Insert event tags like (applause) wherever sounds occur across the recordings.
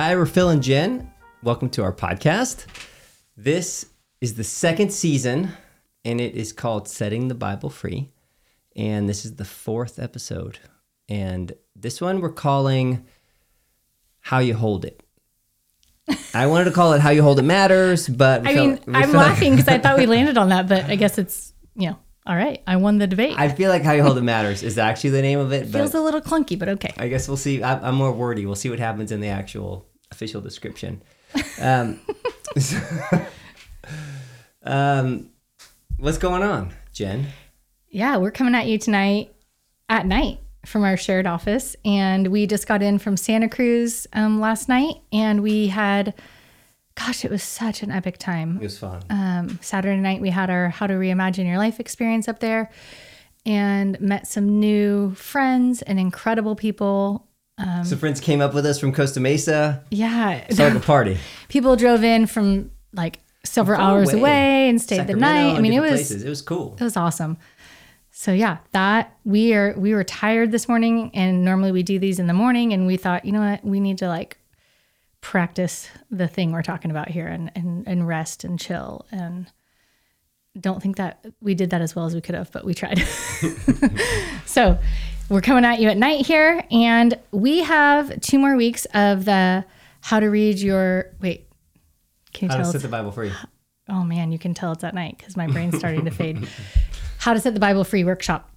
Hi, we're Phil and Jen. Welcome to our podcast. This is the second season, and it is called Setting the Bible Free. And this is the fourth episode. And this one we're calling How You Hold It. I wanted to call it How You Hold It Matters, but I mean, I'm laughing because I thought we landed on that, but I guess it's, you know, all right. I won the debate. I feel like How You Hold It Matters is actually the name of it, but Feels a little clunky, but okay. I guess we'll see. I, I'm more wordy. We'll see what happens in the actual official description. Um, (laughs) um, what's going on, Jen? Yeah, we're coming at you tonight at night from our shared office. And we just got in from Santa Cruz um, last night and we had, gosh, it was such an epic time. It was fun. um, Saturday night we had our How to Reimagine Your Life experience up there and met some new friends and incredible people. Some friends came up with us from Costa Mesa. Yeah. It's like a party. (laughs) people drove in from like several hours away. away, and stayed the night. I mean, it was places. It was cool. it was awesome. So yeah, that we are we were tired this morning, and normally we do these in the morning, and we thought, you know what, we need to like practice the thing we're talking about here, and and and rest and chill, and don't think that we did that as well as we could have, but we tried. (laughs) so we're coming at you at night here, and we have two more weeks of the how to read your wait. Can you How to tell? set the Bible free. Oh man, you can tell it's at night because my brain's starting to fade. (laughs) How to set the Bible free workshop.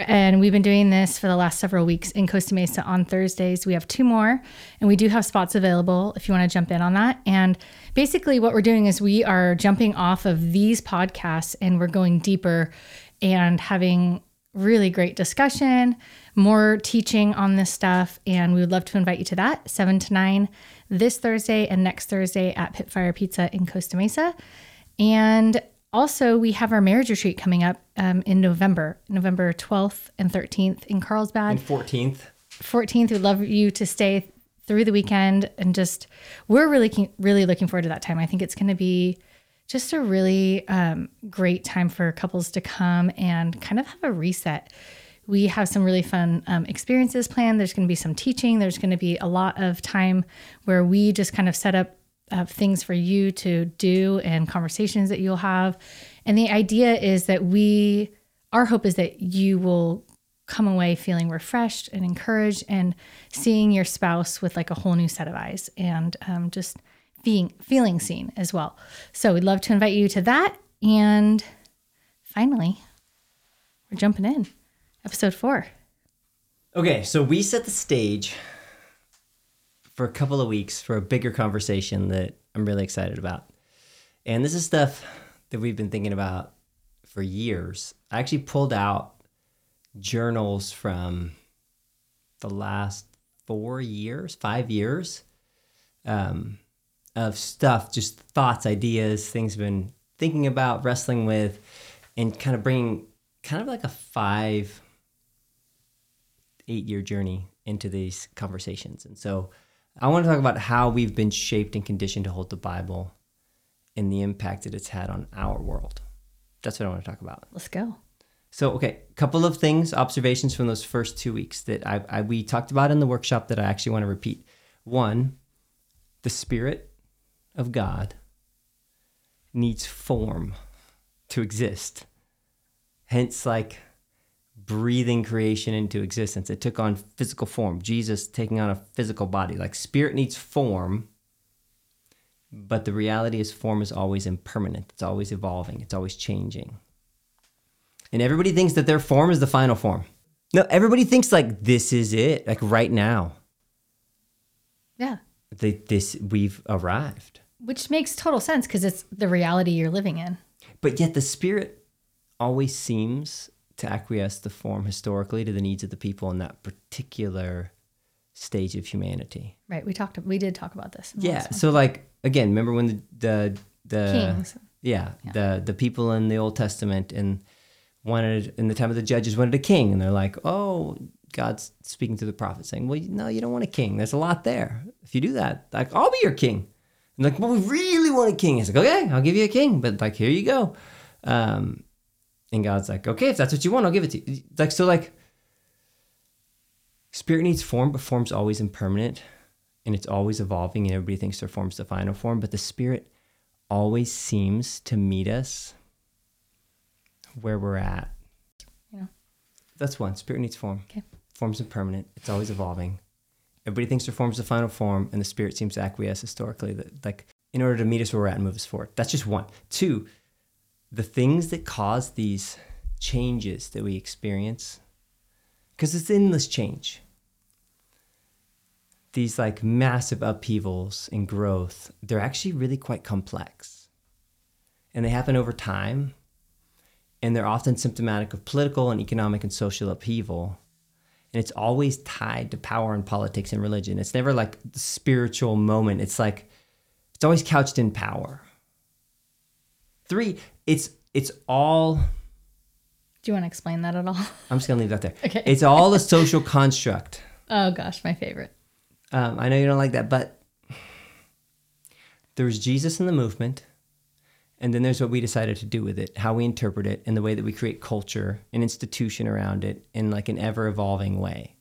And we've been doing this for the last several weeks in Costa Mesa on Thursdays. We have two more, and we do have spots available if you want to jump in on that. And basically, what we're doing is we are jumping off of these podcasts and we're going deeper and having really great discussion, more teaching on this stuff. And we would love to invite you to that seven to nine this Thursday and next Thursday at Pitfire Pizza in Costa Mesa. And also, we have our marriage retreat coming up um, in November, November 12th and 13th in Carlsbad. And 14th. 14th. We'd love you to stay through the weekend and just, we're really, really looking forward to that time. I think it's going to be just a really um, great time for couples to come and kind of have a reset. We have some really fun um, experiences planned. There's going to be some teaching. There's going to be a lot of time where we just kind of set up uh, things for you to do and conversations that you'll have. And the idea is that we, our hope is that you will come away feeling refreshed and encouraged and seeing your spouse with like a whole new set of eyes and um, just being feeling seen as well. So we'd love to invite you to that. And finally, we're jumping in. Episode four. Okay, so we set the stage for a couple of weeks for a bigger conversation that I'm really excited about. And this is stuff that we've been thinking about for years. I actually pulled out journals from the last four years, five years um, of stuff, just thoughts, ideas, things I've been thinking about, wrestling with, and kind of bringing kind of like a five eight year journey into these conversations. And so I want to talk about how we've been shaped and conditioned to hold the Bible and the impact that it's had on our world. That's what I want to talk about. Let's go. So, okay, a couple of things, observations from those first two weeks that I, I we talked about in the workshop that I actually want to repeat. One, the Spirit of God needs form to exist. Hence, like breathing creation into existence. It took on physical form. Jesus taking on a physical body. Like spirit needs form, but the reality is form is always impermanent. It's always evolving. It's always changing. And everybody thinks that their form is the final form. No, everybody thinks like this is it, like right now. Yeah. They, this we've arrived. Which makes total sense because it's the reality you're living in. But yet the spirit always seems to acquiesce the form historically to the needs of the people in that particular stage of humanity. Right. We talked, we did talk about this. Yeah. So like again, remember when the the, the Kings. Yeah, the the people in the Old Testament and wanted in the time of the judges wanted a king, and they're like, oh, God's speaking to the prophet saying, well, no, you don't want a king. There's a lot there. If you do that, like I'll be your king. And like, well, we really want a king. He's like, okay, I'll give you a king, but like, here you go. Um, and God's like, okay, if that's what you want, I'll give it to you. Like, so like, spirit needs form, but form's always impermanent. and it's always evolving, and everybody thinks their form's the final form, but the Spirit always seems to meet us where we're at. Yeah. That's one. Spirit needs form. Okay. Form's impermanent. It's always evolving. Everybody thinks their form's the final form, and the Spirit seems to acquiesce historically that, like, in order to meet us where we're at and move us forward. That's just one. Two, the things that cause these changes that we experience, because it's endless change. These like massive upheavals and growth, they're actually really quite complex. And they happen over time. And they're often symptomatic of political and economic and social upheaval. And it's always tied to power and politics and religion. It's never like the spiritual moment. It's like it's always couched in power. Three, it's it's all Do you want to explain that at all? I'm just gonna leave that there. (laughs) Okay. It's all a social construct. Oh gosh, my favorite. Um, I know you don't like that, but there's Jesus in the movement, and then there's what we decided to do with it, how we interpret it, and the way that we create culture and institution around it in like an ever evolving way.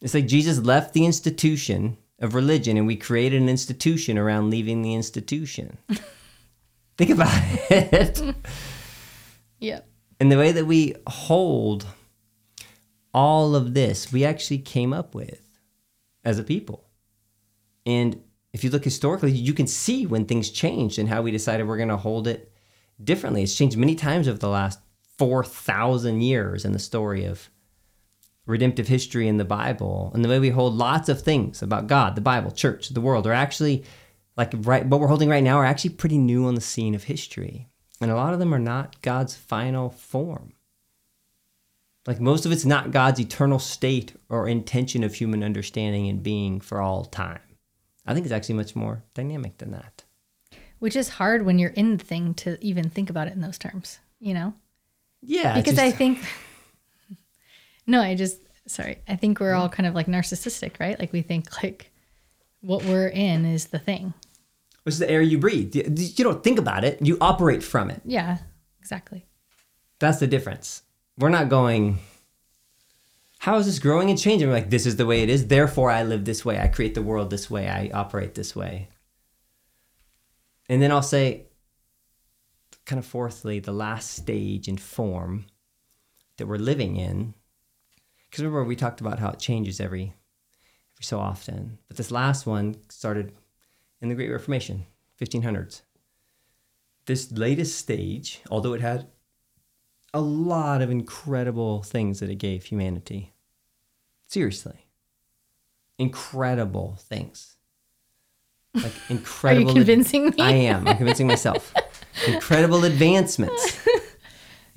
It's like Jesus left the institution of religion, and we created an institution around leaving the institution. (laughs) Think about it. Yep. And the way that we hold all of this, we actually came up with as a people. And if you look historically, you can see when things changed and how we decided we're going to hold it differently. It's changed many times over the last 4,000 years in the story of redemptive history in the Bible. And the way we hold lots of things about God, the Bible, church, the world are actually like right what we're holding right now are actually pretty new on the scene of history. And a lot of them are not God's final form. Like most of it's not God's eternal state or intention of human understanding and being for all time. I think it's actually much more dynamic than that. Which is hard when you're in the thing to even think about it in those terms, you know? Yeah. Because just- I think, (laughs) no, I just, sorry, I think we're all kind of like narcissistic, right? Like we think like what we're in is the thing. Which is the air you breathe. You don't think about it, you operate from it. Yeah, exactly. That's the difference. We're not going, how is this growing and changing? We're like, this is the way it is. Therefore, I live this way. I create the world this way. I operate this way. And then I'll say, kind of fourthly, the last stage and form that we're living in. Because remember, we talked about how it changes every, every so often. But this last one started in the Great Reformation, 1500s. This latest stage, although it had a lot of incredible things that it gave humanity. Seriously. Incredible things. Like incredible. (laughs) Are you convincing me? I am. I'm convincing myself. (laughs) incredible advancements.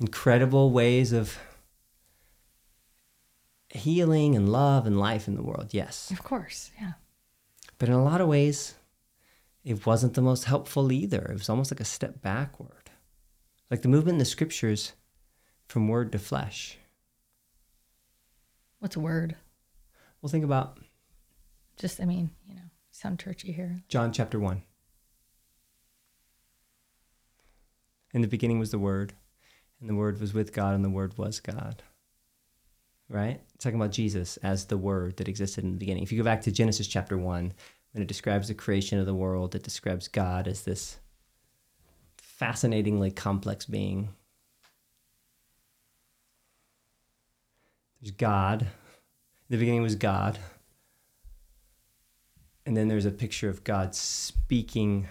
incredible ways of healing and love and life in the world. Yes. Of course, yeah. But in a lot of ways, it wasn't the most helpful either. It was almost like a step backward. Like the movement in the scriptures from word to flesh. What's a word? Well, think about Just, I mean, you know, sound churchy here. John chapter 1. In the beginning was the Word, and the Word was with God, and the Word was God. Right? It's talking about Jesus as the Word that existed in the beginning. If you go back to Genesis chapter 1, when it describes the creation of the world, it describes God as this fascinatingly complex being. There's God. In the beginning was God. And then there's a picture of God speaking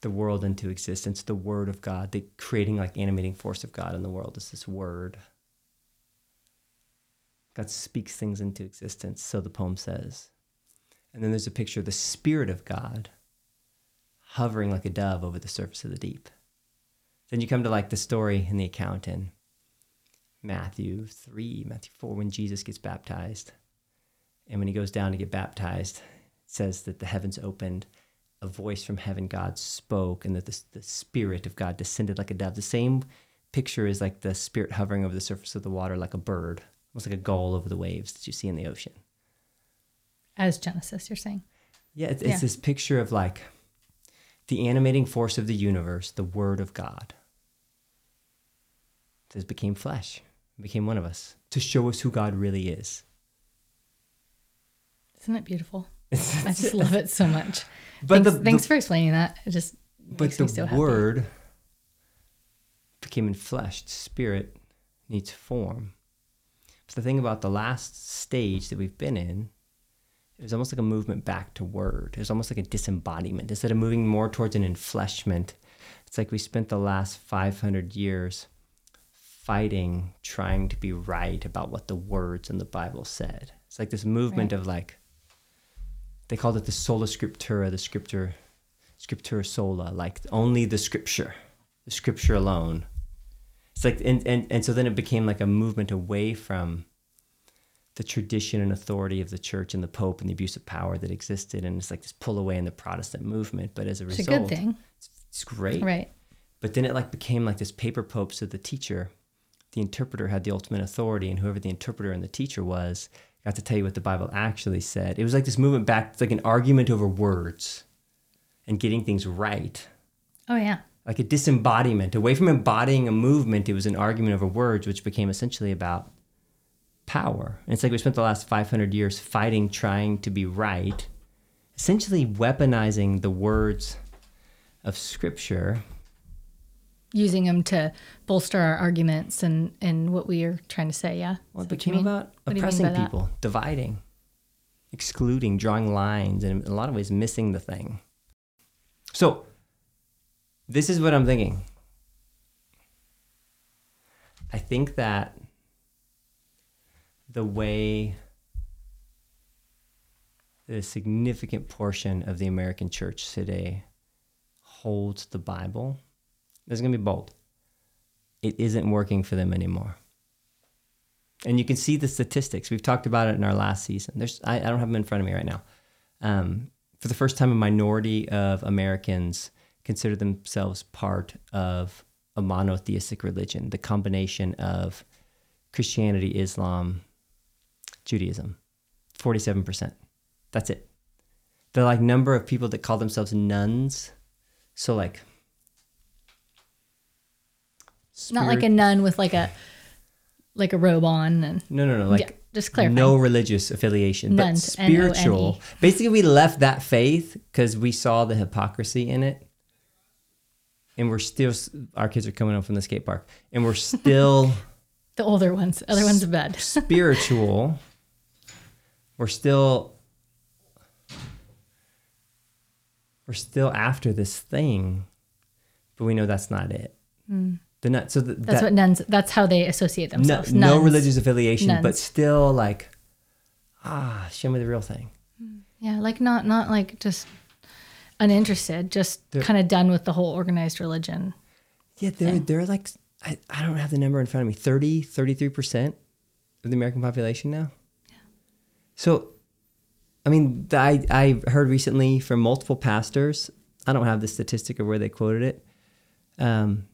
the world into existence, the word of God, the creating like animating force of God in the world is this word. God speaks things into existence, so the poem says. And then there's a picture of the Spirit of God hovering like a dove over the surface of the deep. Then you come to like the story in the account in Matthew 3, Matthew 4, when Jesus gets baptized. And when he goes down to get baptized, it says that the heavens opened, a voice from heaven, God spoke, and that the, the Spirit of God descended like a dove. The same picture is like the Spirit hovering over the surface of the water like a bird, almost like a gull over the waves that you see in the ocean. As Genesis, you're saying. Yeah, it's, it's Yeah. this picture of like the animating force of the universe, the Word of God. This became flesh, became one of us to show us who God really is. Isn't it beautiful? (laughs) I just love it so much. But thanks, the- thanks the- for explaining that. It just but the so happy. word became enfleshed. Spirit needs form. But the thing about the last stage that we've been in, it was almost like a movement back to word. It was almost like a disembodiment. Instead of moving more towards an enfleshment, it's like we spent the last 500 years fighting, trying to be right about what the words in the Bible said. It's like this movement Right. of like, they called it the sola scriptura, the scripture, scriptura sola, like only the scripture, the scripture alone. It's like, and, and, and so then it became like a movement away from the tradition and authority of the church and the pope and the abuse of power that existed. And it's like this pull away in the Protestant movement. But as a result, It's result, a good thing. it's great. Right. But then it like became like this paper pope. So the teacher, the interpreter had the ultimate authority, and whoever the interpreter and the teacher was got to tell you what the Bible actually said. It was like this movement back. It's like an argument over words and getting things right. Oh yeah. Like a disembodiment. Away from embodying a movement, it was an argument over words, which became essentially about power. And it's like we spent the last 500 years fighting, trying to be right, essentially weaponizing the words of Scripture Using them to bolster our arguments and and what we are trying to say. Yeah. Well, it what became about What do you mean oppressing people, dividing, excluding, drawing lines, and in a lot of ways missing the thing. So, this is what I'm thinking. I think that the way the significant portion of the American church today holds the Bible, this is going to be bold. It isn't working for them anymore. And you can see the statistics. We've talked about it in our last season. There's, I, I don't have them in front of me right now. Um, for the first time, a minority of Americans consider themselves part of a monotheistic religion, the combination of Christianity, Islam, Judaism. 47%. That's it. The like number of people that call themselves nones. So like Not like a nun with like a like a robe on and No, no, no. Like yeah, just clarify. no religious affiliation, but spiritual. N-O-N-E. Basically, we left that faith because we saw the hypocrisy in it, and we're still. Our kids are coming home from the skate park, and we're still (laughs) the older ones. Other ones are bed. spiritual. We're still. We're still after this thing, but we know that's not it. The nut. So the, Hmm. That's that, what nuns. That's how they associate themselves. no Nuns. religious affiliation, but still like, ah, show me the real thing. Yeah, like not not like just uninterested, just kind of done with the whole organized religion. Yeah, they're they're like I, I don't have the number in front of me. 30, 33% of the American population now. So I mean, I I heard recently from multiple pastors, I don't have the statistic of where they quoted it. Um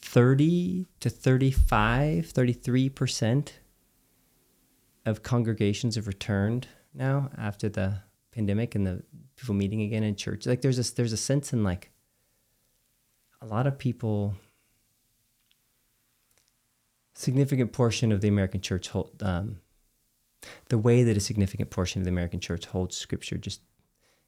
30 to 35, 33% of congregations have returned now after the pandemic and the people meeting again in church. Like there's a there's a sense in like a lot of people significant portion of the american church hold um, the way that a significant portion of the american church holds scripture just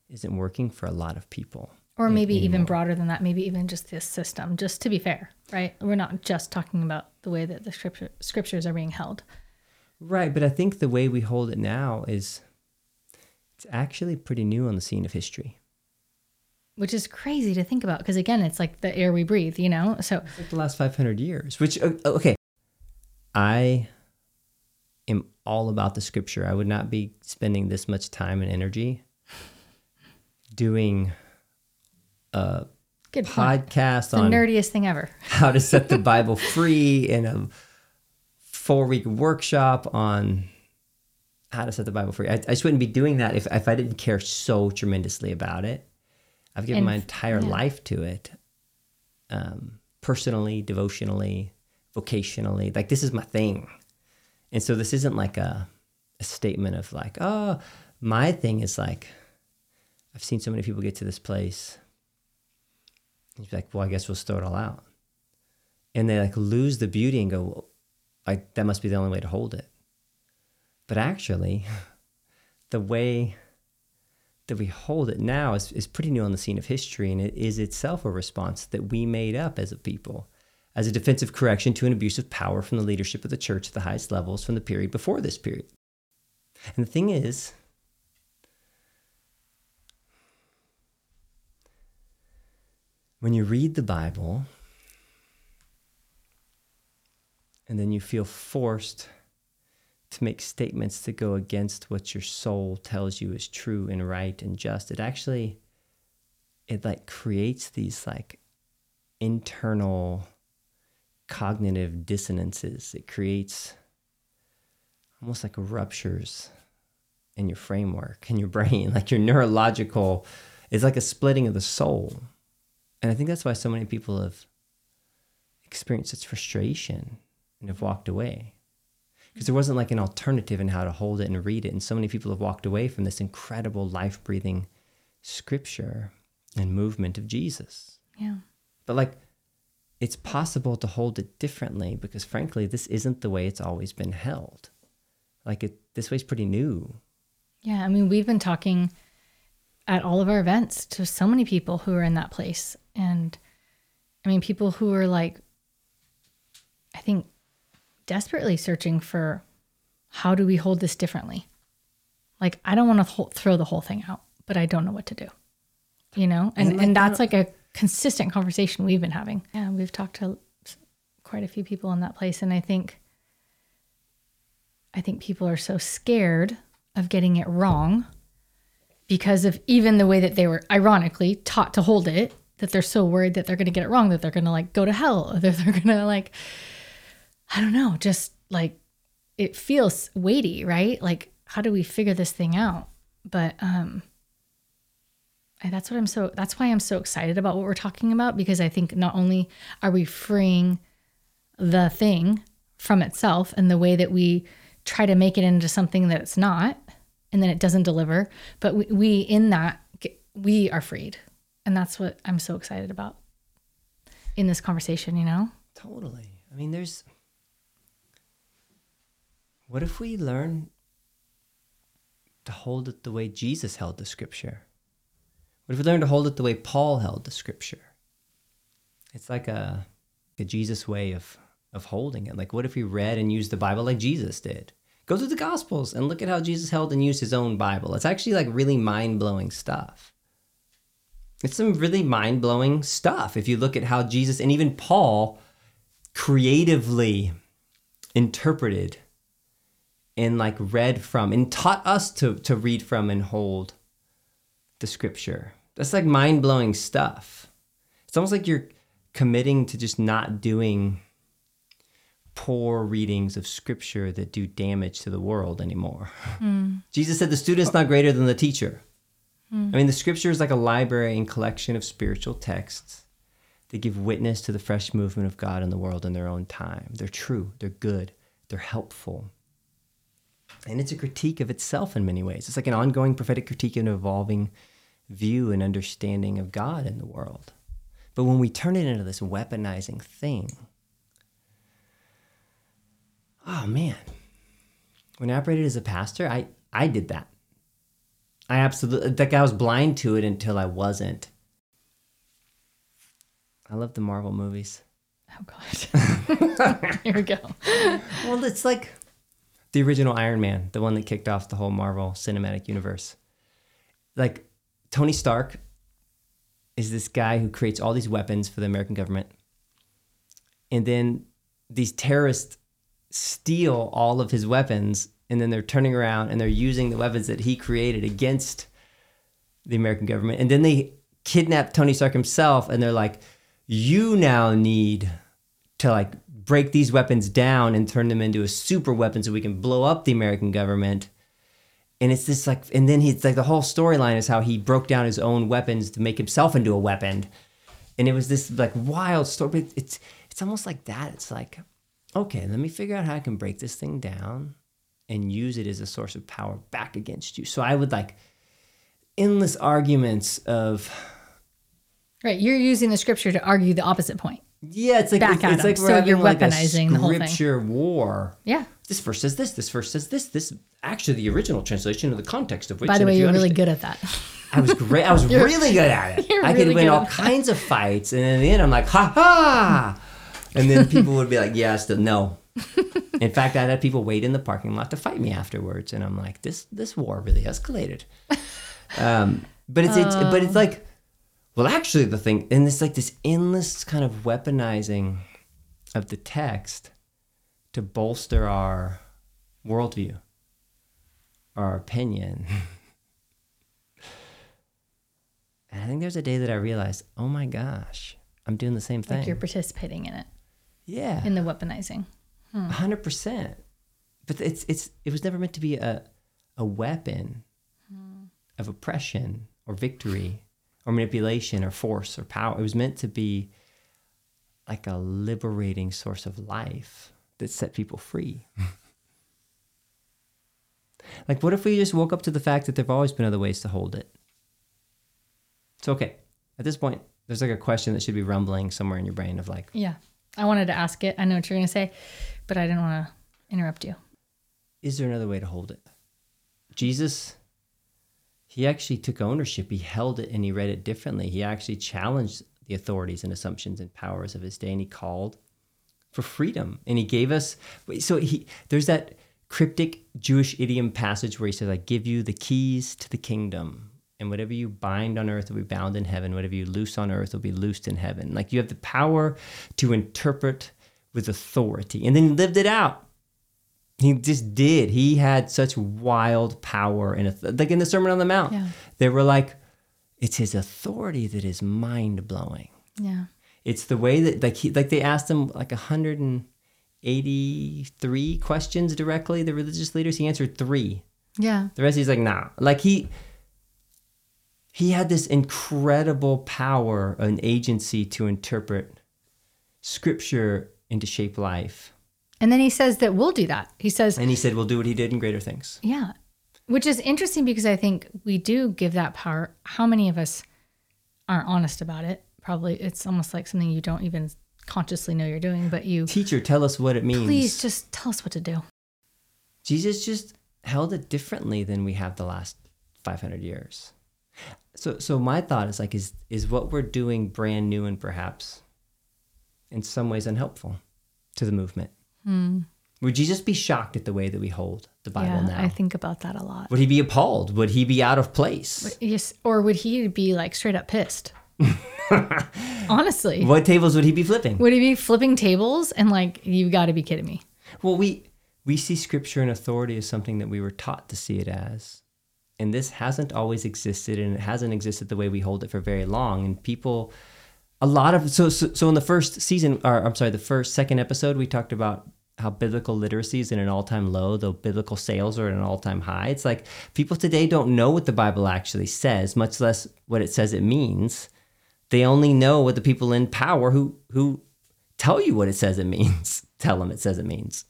isn't working for a lot of people Or maybe even broader than that, maybe even just this system, just to be fair, right? We're not just talking about the way that the scripture, scriptures are being held. right but i think the way we hold it now is it's actually pretty new on the scene of history Which is crazy to think about because again, it's like the air we breathe, you know. So It's like the last 500 years which okay i am all about the scripture. I would not be spending this much time and energy doing a good podcast The on nerdiest thing ever. (laughs) how to set the (laughs) bible free in a four week workshop on how to set the bible free. I, I just wouldn't be doing that if, if i didn't care so tremendously about it. I've given And- my entire yeah. life to it um, personally devotionally vocationally. Like this is my thing and so this isn't like a, a statement of like oh my thing is like i've seen so many people get to this place. And you're like well i guess we'll throw it all out. And they like lose the beauty and go well, like that must be the only way to hold it. But actually (laughs) the way that we hold it now is, is pretty new on the scene of history, and it is itself a response that we made up as a people, as a defensive correction to an abuse of power from the leadership of the church at the highest levels from the period before this period. And the thing is, when you read the Bible and then you feel forced to make statements that go against what your soul tells you is true and right and just it actually it like creates these like internal cognitive dissonances it creates almost like ruptures in your framework in your (laughs) brain like your neurological it's like a splitting of the soul and i think that's why so many people have experienced such frustration and have walked away because there wasn't like an alternative in how to hold it and read it. And so many people have walked away from this incredible life breathing scripture and movement of Jesus. Yeah. But like, it's possible to hold it differently because frankly, this isn't the way it's always been held. Like it, this way's pretty new. Yeah. I mean, we've been talking at all of our events to so many people who are in that place. And I mean, people who are like, I think desperately searching for how do we hold this differently? Like, I don't want to throw the whole thing out, but I don't know what to do. You know? And, and, like and that's like a consistent conversation we've been having. Yeah, we've talked to quite a few people in that place. And I think, I think people are so scared of getting it wrong because of even the way that they were ironically taught to hold it that they're so worried that they're going to get it wrong that they're going to like go to hell or (laughs) that they're going to like I don't know, just like it feels weighty, right? Like, how do we figure this thing out? But um, that's what I'm so, that's why I'm so excited about what we're talking about because I think not only are we freeing the thing from itself and the way that we try to make it into something that it's not and then it doesn't deliver, but we, we in that, we are freed. And that's what I'm so excited about in this conversation, you know? Totally. I mean, there's, what if we learn to hold it the way Jesus held the scripture? What if we learn to hold it the way Paul held the scripture? It's like a, a Jesus way of, of holding it. Like, what if we read and used the Bible like Jesus did? Go through the Gospels and look at how Jesus held and used his own Bible. It's actually like really mind blowing stuff. It's some really mind blowing stuff if you look at how Jesus and even Paul creatively interpreted and like read from and taught us to to read from and hold the scripture. That's like mind-blowing stuff. It's almost like you're committing to just not doing poor readings of scripture that do damage to the world anymore. Mm. (laughs) Jesus said the student's not greater than the teacher. Mm. I mean, the scripture is like a library and collection of spiritual texts that give witness to the fresh movement of God in the world in their own time. They're true, they're good, they're helpful, and it's a critique of itself in many ways. It's like an ongoing prophetic critique and evolving view and understanding of God in the world. But when we turn it into this weaponizing thing, oh man, when I operated as a pastor, I, I did that. I absolutely, like, I was blind to it until I wasn't. I love the Marvel movies. Oh, God. (laughs) Here we go. (laughs) well, it's like, the original Iron Man, the one that kicked off the whole Marvel Cinematic Universe. Like Tony Stark is this guy who creates all these weapons for the American government. And then these terrorists steal all of his weapons and then they're turning around and they're using the weapons that he created against the American government. And then they kidnap Tony Stark himself and they're like, you now need to like break these weapons down and turn them into a super weapon so we can blow up the American government. And it's this like, and then he's like, the whole storyline is how he broke down his own weapons to make himself into a weapon. And it was this like wild story. But it's, it's almost like that. It's like, okay, let me figure out how I can break this thing down and use it as a source of power back against you. So I would like endless arguments of. Right. You're using the scripture to argue the opposite point. Yeah, it's like back it's, at it's like so you're like weaponizing the whole thing. Scripture war. Yeah. This verse says this, this verse says this, this actually the original translation of the context of which. By the way, you you're really good at that. I was great. I was (laughs) really good at it. (laughs) I could win all that. kinds of fights, and in the end, I'm like, ha ha. And then people would be like, yes, the, no. (laughs) In fact, I had people wait in the parking lot to fight me afterwards, and I'm like, this this war really escalated. Um, but it's, it's but it's like, well, actually, the thing, and it's like this endless kind of weaponizing of the text to bolster our worldview, our opinion. (laughs) And I think there's a day that I realized, oh my gosh, I'm doing the same thing. Like you're participating in it, yeah, in the weaponizing. Hmm. hundred percent. But it's it's it was never meant to be a a weapon hmm. of oppression or victory or manipulation or force or power. It was meant to be like a liberating source of life that set people free. (laughs) like, what if we just woke up to the fact that there've always been other ways to hold it? It's okay. At this point, there's like a question that should be rumbling somewhere in your brain of like, Yeah. I wanted to ask it. I know what you're going to say, but I didn't want to interrupt you. is there another way to hold it? Jesus, he actually took ownership. He held it and he read it differently. He actually challenged the authorities and assumptions and powers of his day and he called for freedom. And he gave us, so he, there's that cryptic Jewish idiom passage where he says, I give you the keys to the kingdom. And whatever you bind on earth will be bound in heaven. Whatever you loose on earth will be loosed in heaven. Like you have the power to interpret with authority. And then he lived it out. He just did. He had such wild power and like in the Sermon on the Mount, Yeah. they were like, "It's his authority that is mind blowing." Yeah. It's the way that like he like they asked him like hundred and eighty three questions directly. The religious leaders, he answered three. Yeah. The rest he's like, nah. Like he he had this incredible power and agency to interpret scripture and to shape life. And then he says that we'll do that. He says, And he said, We'll do what he did in greater things. yeah, which is interesting because I think we do give that power. How many of us aren't honest about it? Probably it's almost like something you don't even consciously know you're doing, but you Teacher, tell us what it means. please just tell us what to do. Jesus just held it differently than we have the last 500 years. So, so my thought is like, is is what we're doing brand new and perhaps in some ways unhelpful to the movement? Would Jesus be shocked at the way that we hold the Bible Hmm. yeah, now? I think about that a lot. Would he be appalled? Would he be out of place? Yes, or would he be like straight up pissed? (laughs) Honestly, What tables would he be flipping? would he be flipping tables and like you've got to be kidding me? Well, we we see scripture and authority as something that we were taught to see it as. And this hasn't always existed and it hasn't existed the way we hold it for very long and people a lot of so so, so in the first season or I'm sorry, the first second episode we talked about how biblical literacy is in an all-time low, though biblical sales are at an all-time high. It's like people today don't know what the Bible actually says, much less what it says it means. They only know what the people in power who who tell you what it says it means (laughs) tell them it says it means.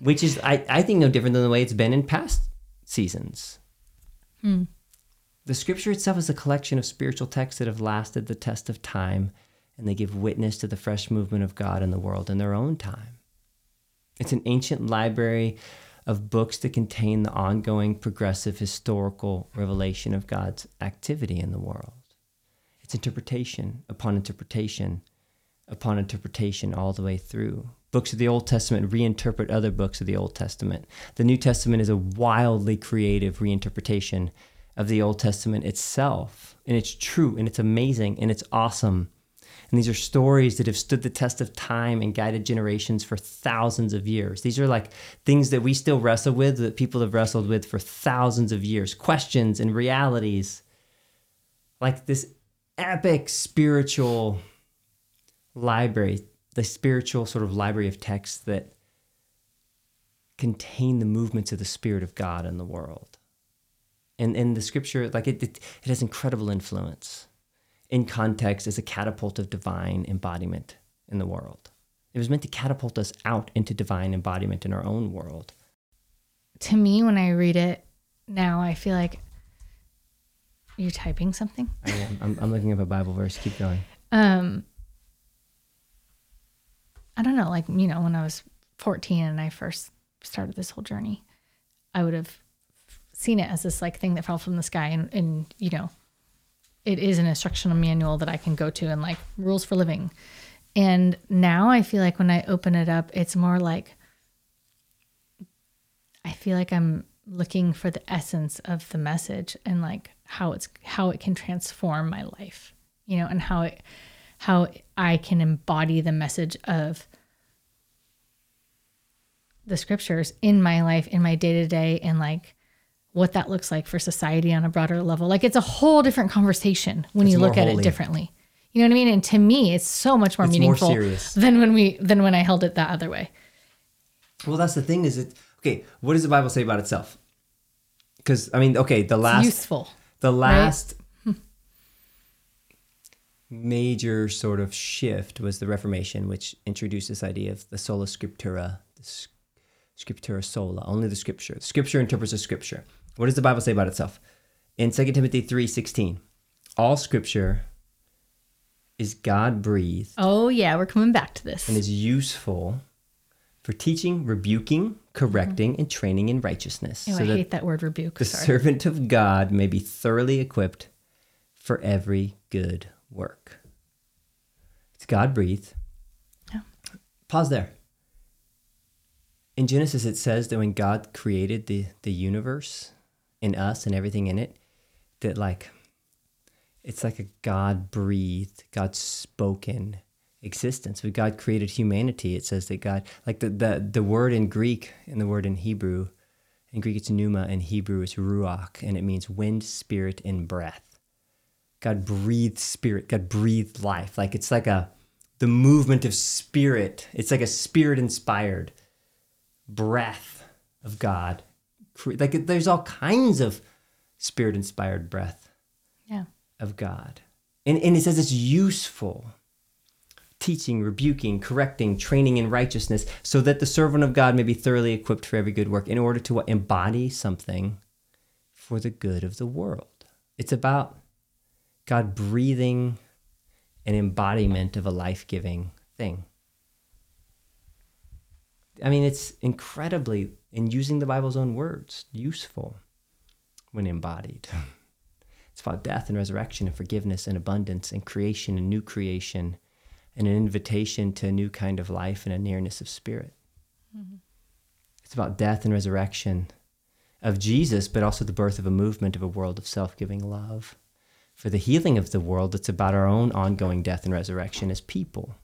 Which is I, I think no different than the way it's been in past seasons. Hmm. The scripture itself is a collection of spiritual texts that have lasted the test of time and they give witness to the fresh movement of god in the world in their own time. It's an ancient library of books that contain the ongoing progressive historical revelation of god's activity in the world it's interpretation upon interpretation upon interpretation all the way through. Books of the Old Testament reinterpret other books of the Old Testament. The New Testament is a wildly creative reinterpretation of the Old Testament itself. And it's true and it's amazing and it's awesome. And these are stories that have stood the test of time and guided generations for thousands of years. These are like things that we still wrestle with, that people have wrestled with for thousands of years, questions and realities. Like this epic spiritual library, the spiritual sort of library of texts that contain the movements of the Spirit of God in the world. And and the scripture, like it, it, it has incredible influence. In context, as a catapult of divine embodiment in the world. It was meant to catapult us out into divine embodiment in our own world. To me, when I read it now, I feel like you're typing something. I am. I'm, I'm looking up a Bible verse. Keep going. Um, I don't know, like you know, when I was 14 and I first started this whole journey, I would have seen it as this like thing that fell from the sky and, and you know, it is an instructional manual that I can go to and like rules for living. And now I feel like when I open it up, it's more like I feel like I'm looking for the essence of the message and like how it's how it can transform my life, you know, and how it how I can embody the message of the scriptures in my life, in my day to day, and like what that looks like for society on a broader level. Like it's a whole different conversation when It's you more look at it differently. You know what I mean? And to me, it's so much more It's more meaningful serious. than when we than when I held it that other way. Well, that's the thing. Is it okay? What does the Bible say about itself? Because I mean, okay, the It's last useful. the last hmm. major sort of shift was the Reformation, which introduced this idea of the sola scriptura, the scriptura sola, only the scripture. The scripture interprets the scripture. What does the Bible say about itself? In 2 Timothy 3:16, all scripture is God breathed Oh yeah, we're coming back to this. and is useful for teaching, rebuking, correcting, mm-hmm. and training in righteousness. Oh, I that hate that word rebuke. the Sorry. servant of God may be thoroughly equipped for every good work. It's God breathed. Yeah. Pause there. In Genesis, it says that when God created the, the universe and us and everything in it, that like it's like a God breathed, God spoken existence. When God created humanity, it says that God, like the, the, the word in Greek and the word in Hebrew, in Greek it's pneuma, in Hebrew it's ruach, and it means wind, spirit, and breath. God breathed spirit, God breathed life. Like it's like a, the movement of spirit. It's like a spirit inspired breath of God. Like there's all kinds of spirit inspired breath Yeah. of God. And, and it says it's useful. Teaching, rebuking, correcting, training in righteousness, so that the servant of God may be thoroughly equipped for every good work in order to what? embody something for the good of the world. It's about God breathing an embodiment of a life giving thing. I mean, it's incredibly, in using the Bible's own words, useful when embodied. (laughs) It's about death and resurrection and forgiveness and abundance and creation and new creation and an invitation to a new kind of life and a nearness of spirit. Mm-hmm. It's about death and resurrection of Jesus, but also the birth of a movement of a world of self giving love. For the healing of the world, it's about our own ongoing death and resurrection as people.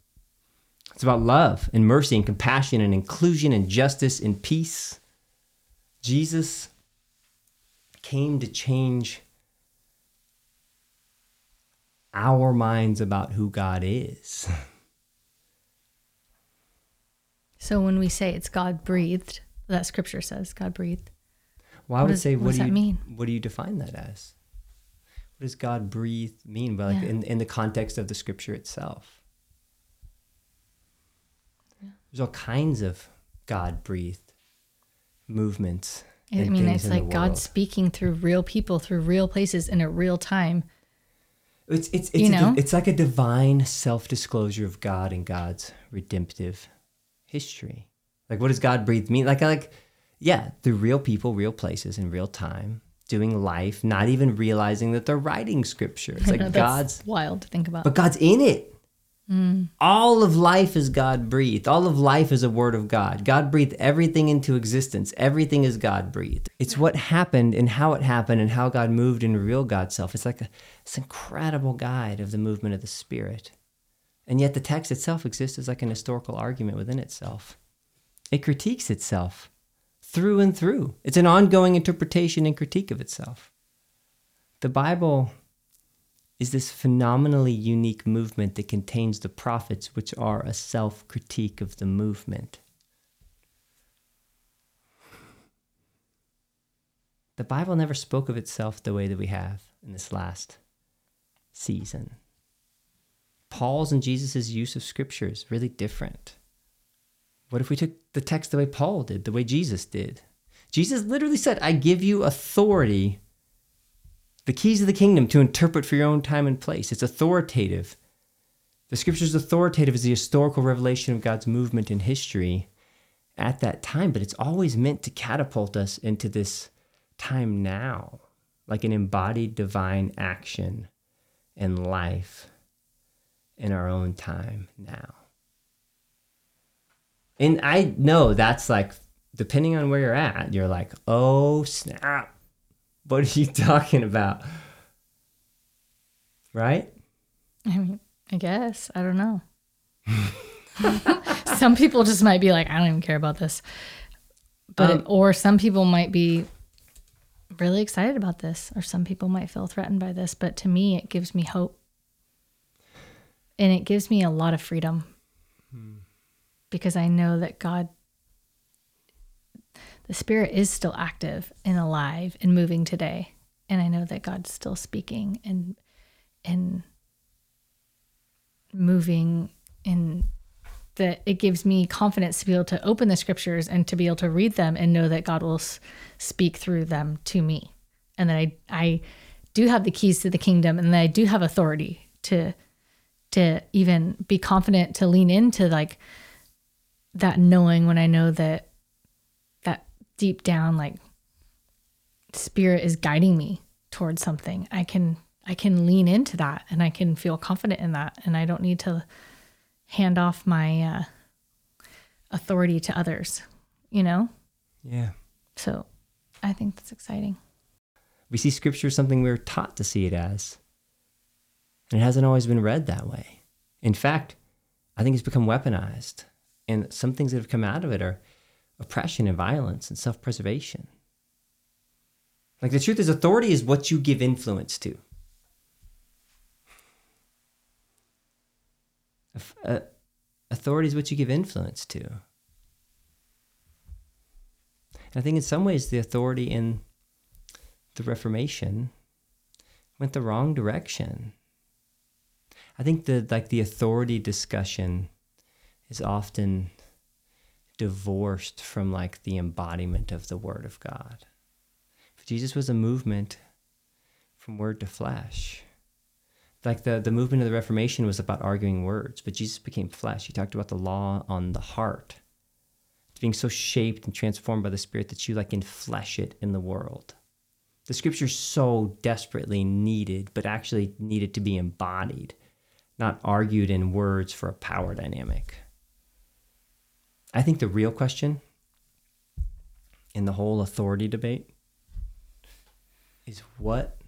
It's about love and mercy and compassion and inclusion and justice and peace. Jesus came to change our minds about who God is. (laughs) So when we say it's God breathed, that scripture says God breathed. Well, I What would does- say, what what, does do that you mean? What do you define that as? What does God breathe mean? But like Yeah. in in the context of the scripture itself, there's all kinds of God breathed movements. I mean, it's like God speaking through real people, through real places in a real time. It's it's it's, You a know? it's like a divine self disclosure of God and God's redemptive history. Like, what does God breathe mean? Like, like, yeah, through real people, real places, in real time, doing life, not even realizing that they're writing scripture. It's (laughs) like know, that's God's, wild to think about. but God's in it. Mm. All of life is God breathed. All of life is a word of God. God breathed everything into existence. Everything is God breathed. It's what happened and how it happened and how God moved and revealed God's self. It's like a, this incredible guide of the movement of the Spirit. And yet the text itself exists as like an historical argument within itself. It critiques itself through and through. It's an ongoing interpretation and critique of itself. The Bible is this phenomenally unique movement that contains the prophets, which are a self critique of the movement. The Bible never spoke of itself the way that we have in this last season. Paul's and Jesus' use of scripture is really different. What if we took the text the way Paul did, the way Jesus did? Jesus literally said, I give you authority the keys of the kingdom to interpret for your own time and place. It's authoritative. The scripture is authoritative as the historical revelation of God's movement in history. at that time, but it's always meant to catapult us into this time now, like an embodied divine action and life in our own time now. And I know that's like, depending on where you're at, you're like, oh snap, what are you (laughs) talking about? Right? I mean, I guess. I don't know. (laughs) some people just might be like, I don't even care about this. But Um, or some people might be really excited about this, or some people might feel threatened by this. But to me, it gives me hope. And it gives me a lot of freedom. Because I know that God the spirit is still active and alive and moving today. And I know that God's still speaking and and moving and that it gives me confidence to be able to open the scriptures and to be able to read them and know that God will s- speak through them to me and that I I do have the keys to the kingdom and that I do have authority to to even be confident to lean into like that knowing when I know that that deep down like spirit is guiding me towards something I can I can lean into that and I can feel confident in that and I don't need to hand off my uh, authority to others, you know? Yeah. So I think that's exciting. We see scripture as something we are taught to see it as. And it hasn't always been read that way. In fact, I think it's become weaponized. And some things that have come out of it are oppression and violence and self preservation. Like the truth is, authority is what you give influence to. Uh, authority is what you give influence to. And I think in some ways, the authority in the Reformation went the wrong direction. I think the like the authority discussion is often divorced from like the embodiment of the word of God. Jesus was a movement from word to flesh. Like the, the movement of the Reformation was about arguing words, but Jesus became flesh. He talked about the law on the heart. It's being so shaped and transformed by the Spirit that you like enflesh it in the world. The scripture's so desperately needed, but actually needed to be embodied, not argued in words for a power dynamic. I think the real question in the whole authority debate is what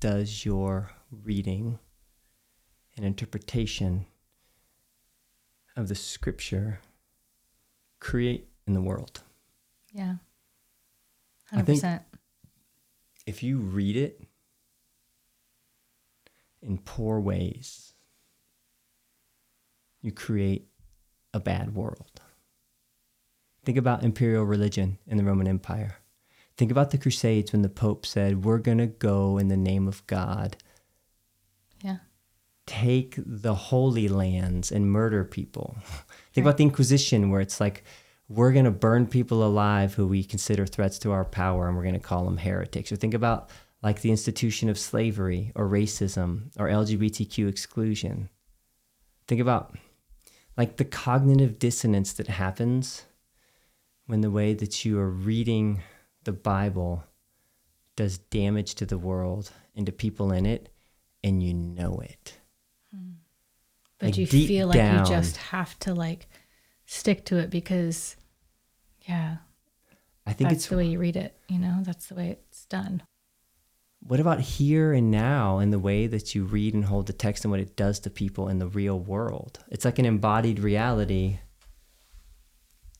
does your reading and interpretation of the scripture create in the world? Yeah. I think- 100%. if you read it in poor ways, you create a bad world. Think about imperial religion in the Roman Empire. Think about the Crusades when the Pope said, We're going to go in the name of God, yeah. take the holy lands and murder people. (laughs) Think Right. about the Inquisition, where it's like, we're going to burn people alive who we consider threats to our power and we're going to call them heretics. Or think about like the institution of slavery or racism or LGBTQ exclusion. Think about like the cognitive dissonance that happens when the way that you are reading the Bible does damage to the world and to people in it, and you know it. Hmm. But Like, you feel like down. you just have to like stick to it because, yeah, I think that's it's the way you read it. You know, that's the way it's done. what about here and now and the way that you read and hold the text and what it does to people in the real world? It's like an embodied reality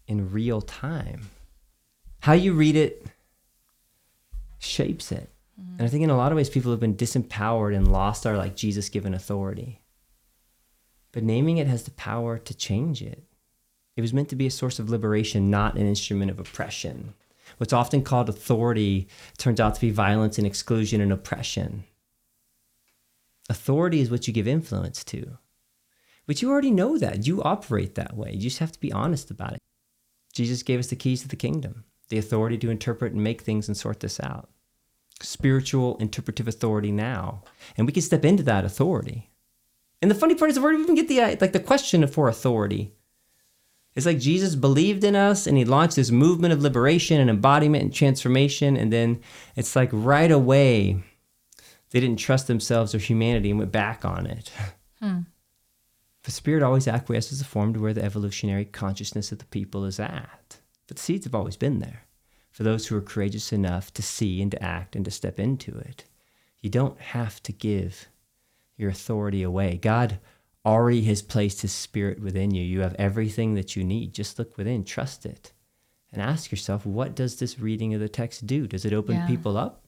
in real time. How you read it shapes it. Mm-hmm. And I think in a lot of ways people have been disempowered and lost our like Jesus given authority. But naming it has the power to change it. It was meant to be a source of liberation, not an instrument of oppression. What's often called authority turns out to be violence and exclusion and oppression. Authority is what you give influence to. But you already know that. You operate that way. You just have to be honest about it. Jesus gave us the keys to the kingdom, the authority to interpret and make things and sort this out. Spiritual interpretive authority now. And we can step into that authority. And the funny part is, where do we even get the like the question for authority? It's like Jesus believed in us and he launched this movement of liberation and embodiment and transformation. And then it's like right away, they didn't trust themselves or humanity and went back on it. Hmm. The spirit always acquiesces a form to where the evolutionary consciousness of the people is at. But the seeds have always been there for those who are courageous enough to see and to act and to step into it. You don't have to give your authority away. God already has placed his spirit within you. You have everything that you need. Just look within, trust it, and ask yourself, what does this reading of the text do? Does it open yeah. people up?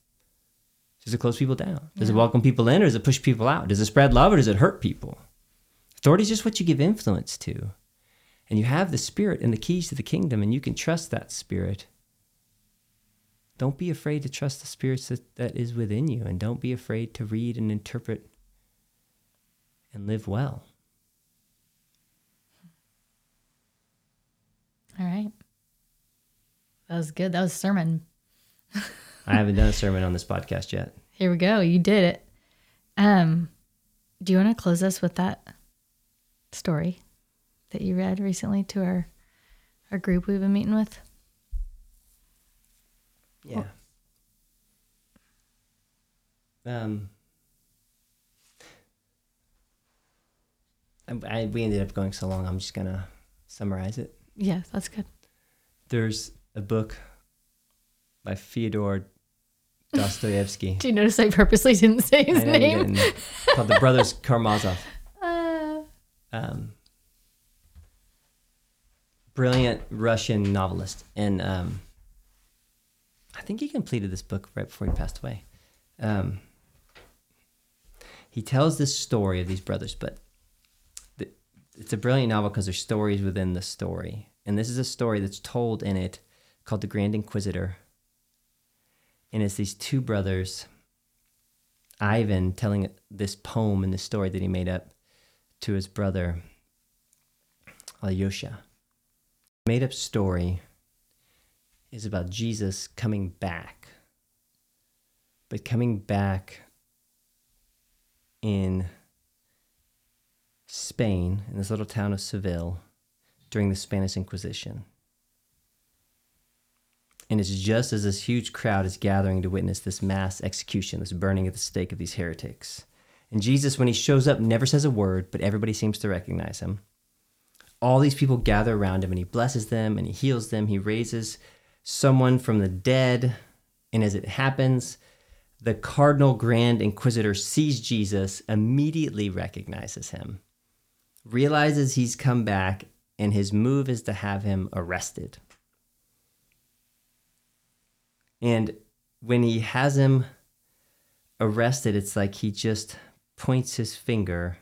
Does it close people down? Does yeah. it welcome people in or does it push people out? Does it spread love or does it hurt people? Authority is just what you give influence to. And you have the Spirit and the keys to the kingdom, and you can trust that Spirit. Don't be afraid to trust the Spirit that, that is within you, and don't be afraid to read and interpret and live well. All right. That was good. That was sermon. I haven't done a sermon on this podcast yet. Here we go. You did it. Um, do you want to close us with that story that you read recently to our our group we've been meeting with? Yeah. Um. I, I, we ended up going so long. I'm just gonna summarize it. Yeah, that's good. There's a book by Fyodor (laughs) Dostoevsky. Do you notice I purposely didn't say his name? called The Brothers (laughs) Karamazov. Um, brilliant Russian novelist, and um, I think he completed this book right before he passed away. Um, he tells this story of these brothers, but the, it's a brilliant novel because there's stories within the story, and this is a story that's told in it called The Grand Inquisitor. And it's these two brothers, Ivan telling this poem and this story that he made up to his brother Alyosha. Made up story is about Jesus coming back, but coming back in Spain, in this little town of Seville, during the Spanish Inquisition. And it's just as this huge crowd is gathering to witness this mass execution, this burning at the stake of these heretics. And Jesus, when he shows up, never says a word, but everybody seems to recognize him. All these people gather around him and he blesses them and he heals them. He raises someone from the dead. And as it happens, the Cardinal Grand Inquisitor sees Jesus, immediately recognizes him, realizes he's come back, and his move is to have him arrested. And when he has him arrested, it's like he just points his finger.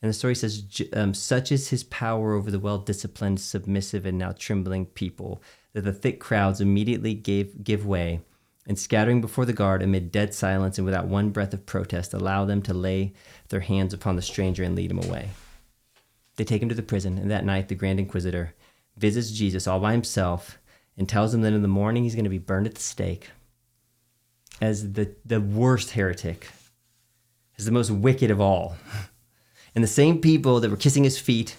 And the story says, um, Such is his power over the well disciplined, submissive, and now trembling people that the thick crowds immediately gave, give way and scattering before the guard amid dead silence and without one breath of protest, allow them to lay their hands upon the stranger and lead him away. They take him to the prison, and that night the Grand Inquisitor visits Jesus all by himself and tells him that in the morning he's going to be burned at the stake as the, the worst heretic, as the most wicked of all. And the same people that were kissing his feet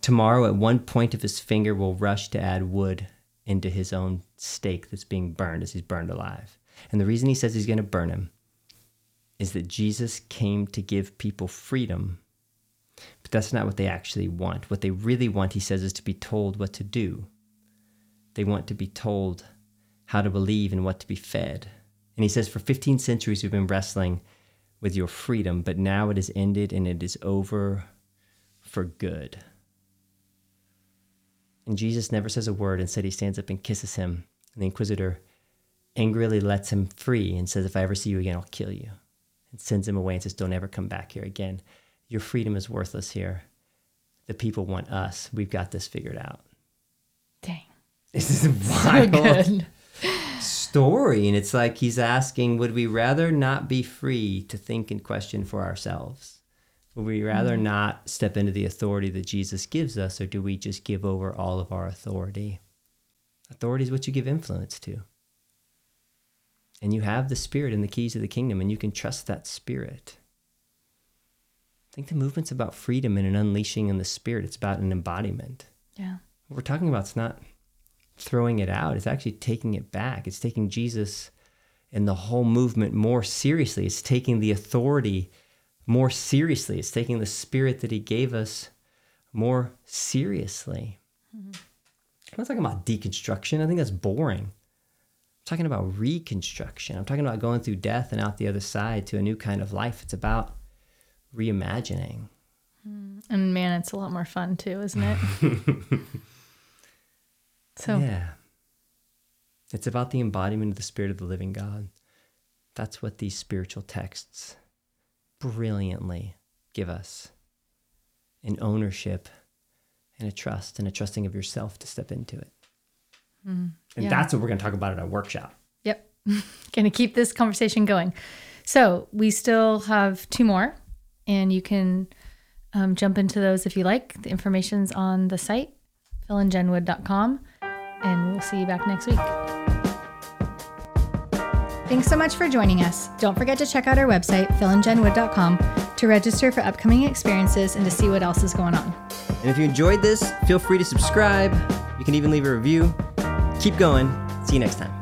tomorrow at one point of his finger will rush to add wood into his own stake that's being burned as he's burned alive. And the reason he says he's going to burn him is that Jesus came to give people freedom. But that's not what they actually want. What they really want, he says, is to be told what to do. They want to be told how to believe and what to be fed. And he says, For 15 centuries, we've been wrestling with your freedom, but now it is ended and it is over for good. And Jesus never says a word. Instead, he stands up and kisses him. And the inquisitor angrily lets him free and says, If I ever see you again, I'll kill you. And sends him away and says, Don't ever come back here again. Your freedom is worthless here. The people want us. We've got this figured out. Dang. This is wild so story. And it's like he's asking, would we rather not be free to think and question for ourselves? Would we rather mm-hmm. not step into the authority that Jesus gives us, or do we just give over all of our authority? Authority is what you give influence to. And you have the Spirit and the keys of the kingdom, and you can trust that Spirit. I think the movement's about freedom and an unleashing in the Spirit, it's about an embodiment. Yeah what we're talking about it's not throwing it out, it's actually taking it back. It's taking Jesus and the whole movement more seriously. It's taking the authority more seriously. It's taking the spirit that he gave us more seriously. Mm-hmm. I'm not talking about deconstruction. I think that's boring. I'm talking about reconstruction. I'm talking about going through death and out the other side to a new kind of life. It's about reimagining. Mm. And man, it's a lot more fun too, isn't it? (laughs) so, yeah. It's about the embodiment of the Spirit of the living God. That's what these spiritual texts brilliantly give us an ownership and a trust and a trusting of yourself to step into it. Mm, and yeah. that's what we're going to talk about at our workshop. Yep. (laughs) going to keep this conversation going. So we still have two more, and you can um, jump into those if you like. The information's on the site, philandjenwood.com, and we'll see you back next week. Thanks so much for joining us. Don't forget to check out our website, philandjenwood.com, to register for upcoming experiences and to see what else is going on. And if you enjoyed this, feel free to subscribe. You can even leave a review. Keep going. See you next time.